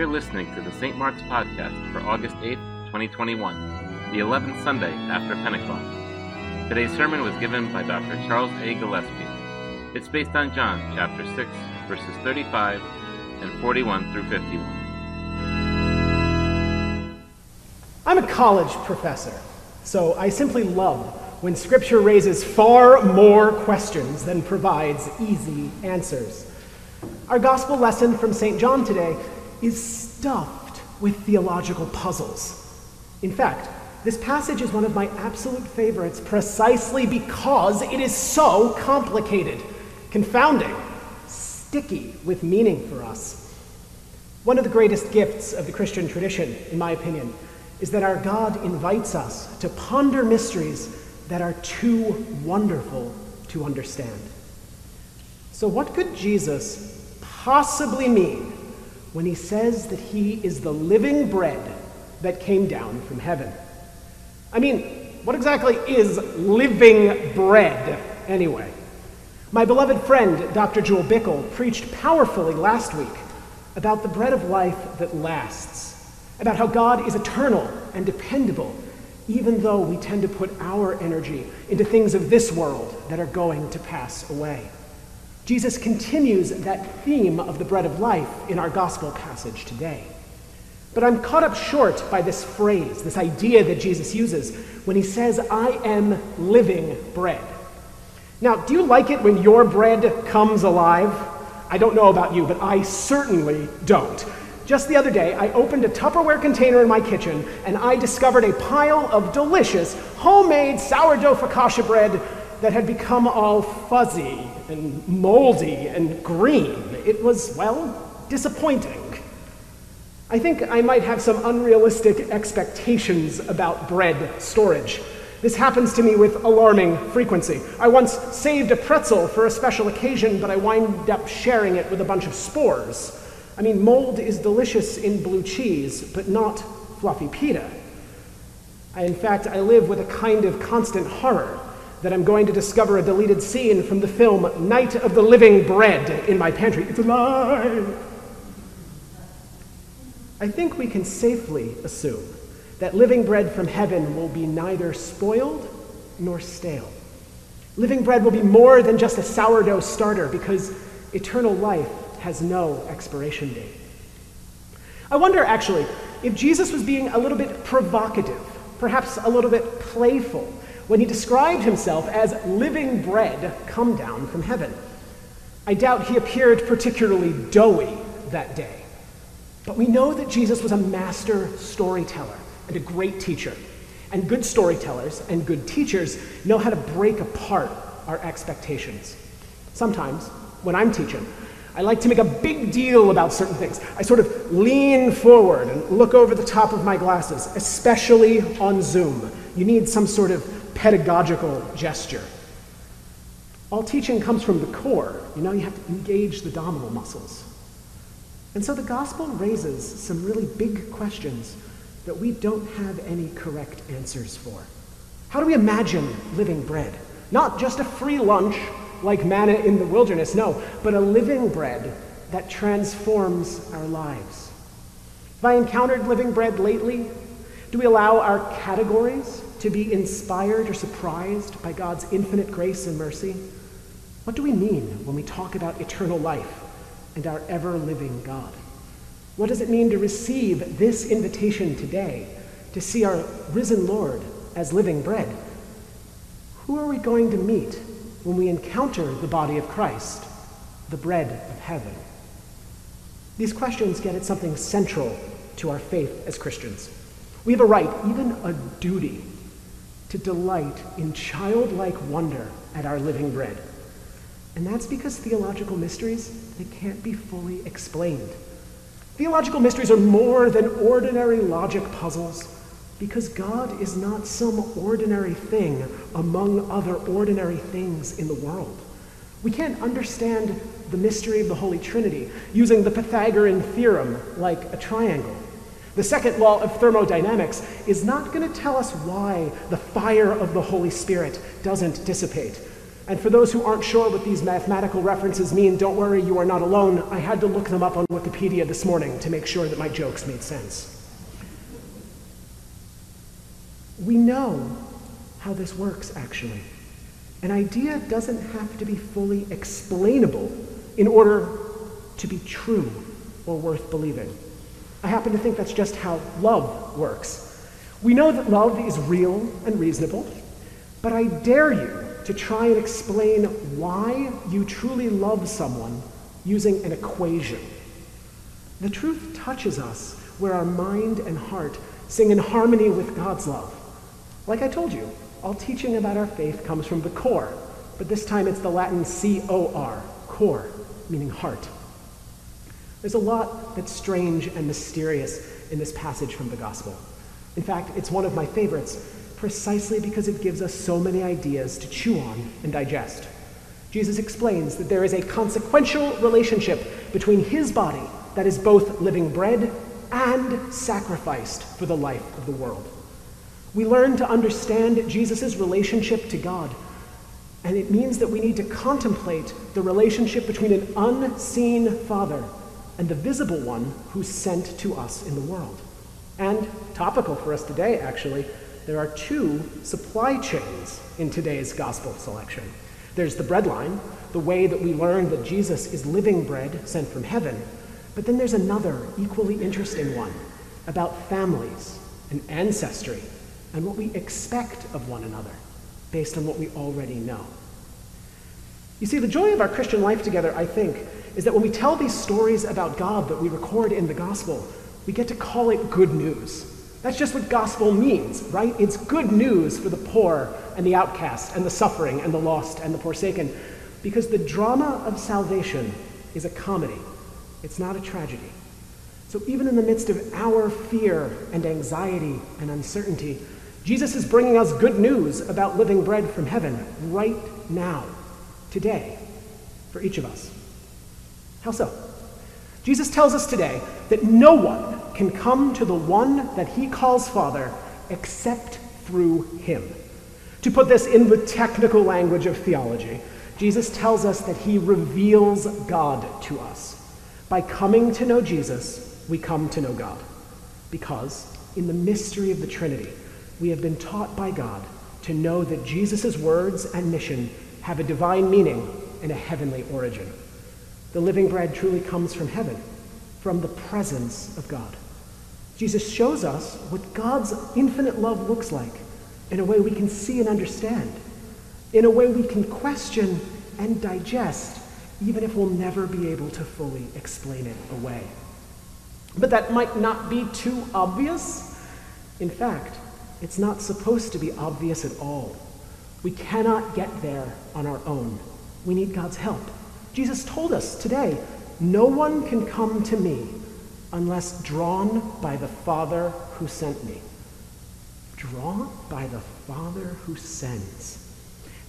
You're listening to the St. Mark's Podcast for August 8th, 2021, the 11th Sunday after Pentecost. Today's sermon was given by Dr. Charles A. Gillespie. It's based on John chapter 6, verses 35 and 41 through 51. I'm a college professor, so I simply love when Scripture raises far more questions than provides easy answers. Our gospel lesson from St. John today is stuffed with theological puzzles. In fact, this passage is one of my absolute favorites precisely because it is so complicated, confounding, sticky with meaning for us. One of the greatest gifts of the Christian tradition, in my opinion, is that our God invites us to ponder mysteries that are too wonderful to understand. So, what could Jesus possibly mean when he says that he is the living bread that came down from heaven? I mean, what exactly is living bread, anyway? My beloved friend, Dr. Jewel Bickel, preached powerfully last week about the bread of life that lasts, about how God is eternal and dependable, even though we tend to put our energy into things of this world that are going to pass away. Jesus continues that theme of the bread of life in our gospel passage today. But I'm caught up short by this phrase, this idea that Jesus uses when he says, I am living bread. Now, do you like it when your bread comes alive? I don't know about you, but I certainly don't. Just the other day, I opened a Tupperware container in my kitchen and I discovered a pile of delicious homemade sourdough focaccia bread that had become all fuzzy and moldy and green. It was, well, disappointing. I think I might have some unrealistic expectations about bread storage. This happens to me with alarming frequency. I once saved a pretzel for a special occasion, but I wind up sharing it with a bunch of spores. I mean, mold is delicious in blue cheese, but not fluffy pita. I, in fact, I live with a kind of constant horror that I'm going to discover a deleted scene from the film Night of the Living Bread in my pantry. It's alive! I think we can safely assume that living bread from heaven will be neither spoiled nor stale. Living bread will be more than just a sourdough starter because eternal life has no expiration date. I wonder, actually, if Jesus was being a little bit provocative, perhaps a little bit playful, when he described himself as living bread come down from heaven. I doubt he appeared particularly doughy that day. But we know that Jesus was a master storyteller and a great teacher. And good storytellers and good teachers know how to break apart our expectations. Sometimes, when I'm teaching, I like to make a big deal about certain things. I sort of lean forward and look over the top of my glasses, especially on Zoom. You need some sort of pedagogical gesture. All teaching comes from the core. You know, you have to engage the abdominal muscles. And so the gospel raises some really big questions that we don't have any correct answers for. How do we imagine living bread? Not just a free lunch like manna in the wilderness, no, but a living bread that transforms our lives. Have I encountered living bread lately? Do we allow our categories to be inspired or surprised by God's infinite grace and mercy? What do we mean when we talk about eternal life and our ever living God? What does it mean to receive this invitation today to see our risen Lord as living bread? Who are we going to meet when we encounter the body of Christ, the bread of heaven? These questions get at something central to our faith as Christians. We have a right, even a duty, to delight in childlike wonder at our living bread. And that's because theological mysteries, they can't be fully explained. Theological mysteries are more than ordinary logic puzzles because God is not some ordinary thing among other ordinary things in the world. We can't understand the mystery of the Holy Trinity using the Pythagorean theorem like a triangle. The second law of thermodynamics is not going to tell us why the fire of the Holy Spirit doesn't dissipate. And for those who aren't sure what these mathematical references mean, don't worry, you are not alone. I had to look them up on Wikipedia this morning to make sure that my jokes made sense. We know how this works, actually. An idea doesn't have to be fully explainable in order to be true or worth believing. I happen to think that's just how love works. We know that love is real and reasonable, but I dare you to try and explain why you truly love someone using an equation. The truth touches us where our mind and heart sing in harmony with God's love. Like I told you, all teaching about our faith comes from the core, but this time it's the Latin C O R, core, meaning heart. There's a lot that's strange and mysterious in this passage from the Gospel. In fact, it's one of my favorites precisely because it gives us so many ideas to chew on and digest. Jesus explains that there is a consequential relationship between his body, that is both living bread and sacrificed for the life of the world. We learn to understand Jesus' relationship to God, and it means that we need to contemplate the relationship between an unseen Father and the visible one who's sent to us in the world. And topical for us today, actually, there are two supply chains in today's gospel selection. There's the bread line, the way that we learn that Jesus is living bread sent from heaven. But then there's another equally interesting one about families and ancestry and what we expect of one another based on what we already know. You see, the joy of our Christian life together, I think, is that when we tell these stories about God that we record in the gospel, we get to call it good news. That's just what gospel means, right? It's good news for the poor and the outcast and the suffering and the lost and the forsaken. Because the drama of salvation is a comedy, it's not a tragedy. So even in the midst of our fear and anxiety and uncertainty, Jesus is bringing us good news about living bread from heaven right now, today, for each of us. How so? Jesus tells us today that no one can come to the one that he calls Father except through him. To put this in the technical language of theology, Jesus tells us that he reveals God to us. By coming to know Jesus, we come to know God. Because in the mystery of the Trinity, we have been taught by God to know that Jesus' words and mission have a divine meaning and a heavenly origin. The living bread truly comes from heaven, from the presence of God. Jesus shows us what God's infinite love looks like in a way we can see and understand, in a way we can question and digest, even if we'll never be able to fully explain it away. But that might not be too obvious. In fact, it's not supposed to be obvious at all. We cannot get there on our own. We need God's help. Jesus told us today no one can come to me unless drawn by the Father who sent me. Drawn by the Father who sends.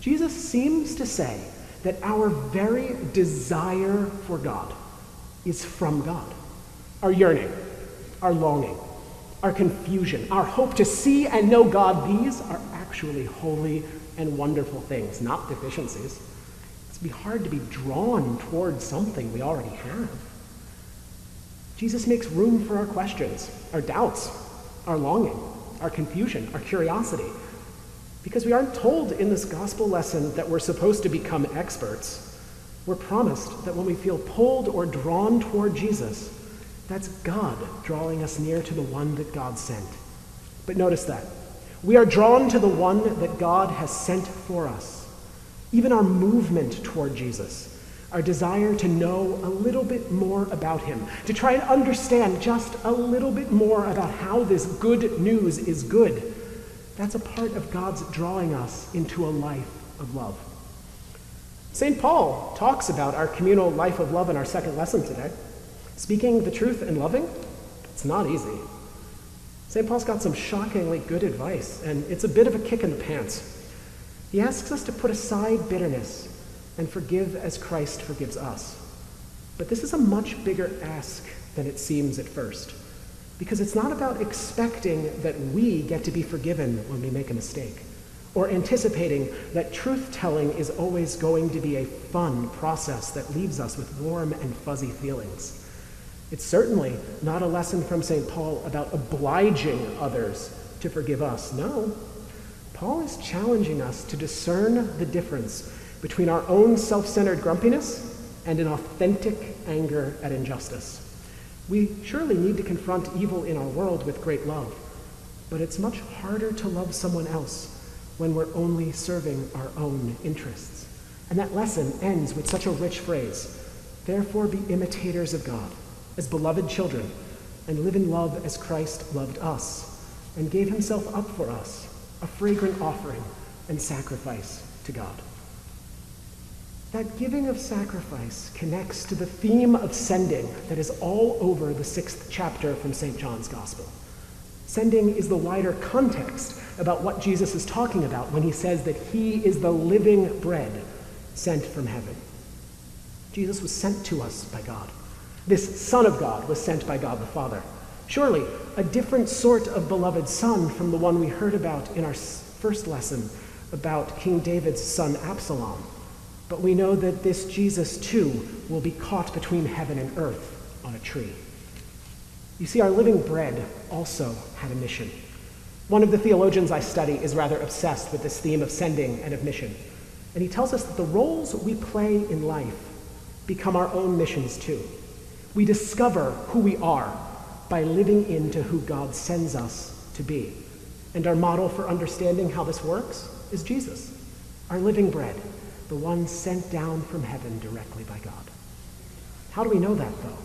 Jesus seems to say that our very desire for God is from God. Our yearning, our longing, our confusion, our hope to see and know God, these are actually holy and wonderful things, not deficiencies. It's be hard to be drawn towards something we already have. Jesus makes room for our questions, our doubts, our longing, our confusion, our curiosity. Because we aren't told in this gospel lesson that we're supposed to become experts. We're promised that when we feel pulled or drawn toward Jesus, that's God drawing us near to the one that God sent. But notice that. We are drawn to the one that God has sent for us. Even our movement toward Jesus, our desire to know a little bit more about him, to try and understand just a little bit more about how this good news is good, that's a part of God's drawing us into a life of love. St. Paul talks about our communal life of love in our second lesson today. Speaking the truth and loving, it's not easy. St. Paul's got some shockingly good advice, and it's a bit of a kick in the pants. He asks us to put aside bitterness and forgive as Christ forgives us. But this is a much bigger ask than it seems at first, because it's not about expecting that we get to be forgiven when we make a mistake. or anticipating that truth telling is always going to be a fun process that leaves us with warm and fuzzy feelings. It's certainly not a lesson from St. Paul about obliging others to forgive us. No. Paul is challenging us to discern the difference between our own self centered grumpiness and an authentic anger at injustice. We surely need to confront evil in our world with great love, but it's much harder to love someone else when we're only serving our own interests. And that lesson ends with such a rich phrase Therefore, be imitators of God as beloved children, and live in love as Christ loved us, and gave himself up for us, a fragrant offering and sacrifice to God. That giving of sacrifice connects to the theme of sending that is all over the sixth chapter from St. John's Gospel. Sending is the wider context about what Jesus is talking about when he says that he is the living bread sent from heaven. Jesus was sent to us by God. This Son of God was sent by God the Father. Surely, a different sort of beloved Son from the one we heard about in our first lesson about King David's son Absalom. But we know that this Jesus, too, will be caught between heaven and earth on a tree. You see, our living bread also had a mission. One of the theologians I study is rather obsessed with this theme of sending and of mission. And he tells us that the roles we play in life become our own missions too. We discover who we are by living into who God sends us to be. And our model for understanding how this works is Jesus, our living bread, the one sent down from heaven directly by God. How do we know that, though?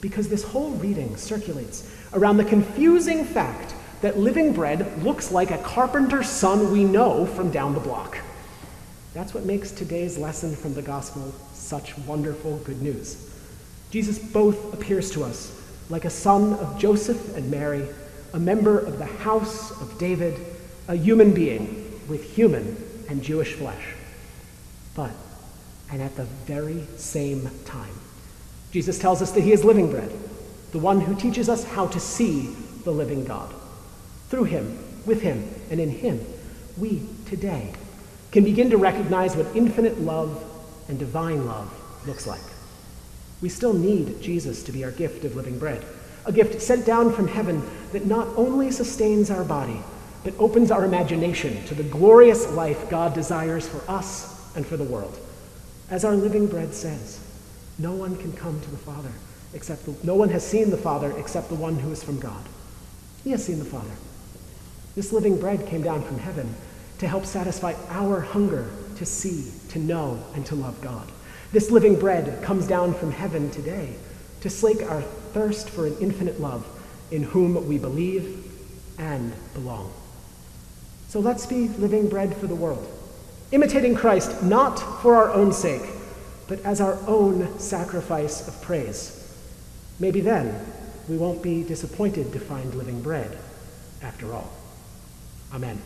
Because this whole reading circulates around the confusing fact that living bread looks like a carpenter's son we know from down the block. That's what makes today's lesson from the gospel such wonderful good news. Jesus both appears to us like a son of Joseph and Mary, a member of the house of David, a human being with human and Jewish flesh. But, and at the very same time, Jesus tells us that he is living bread, the one who teaches us how to see the living God. Through him, with him, and in him, we today can begin to recognize what infinite love and divine love looks like. We still need Jesus to be our gift of living bread, a gift sent down from heaven that not only sustains our body, but opens our imagination to the glorious life God desires for us and for the world. As our living bread says, no one can come to the Father except the, no one has seen the Father except the one who is from God. He has seen the Father. This living bread came down from heaven to help satisfy our hunger to see, to know, and to love God. This living bread comes down from heaven today to slake our thirst for an infinite love in whom we believe and belong. So let's be living bread for the world, imitating Christ not for our own sake, but as our own sacrifice of praise. Maybe then we won't be disappointed to find living bread after all. Amen.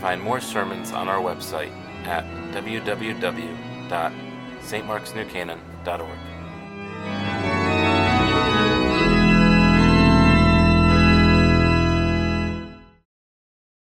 Find more sermons on our website at www.stmarksnewcanaan.org.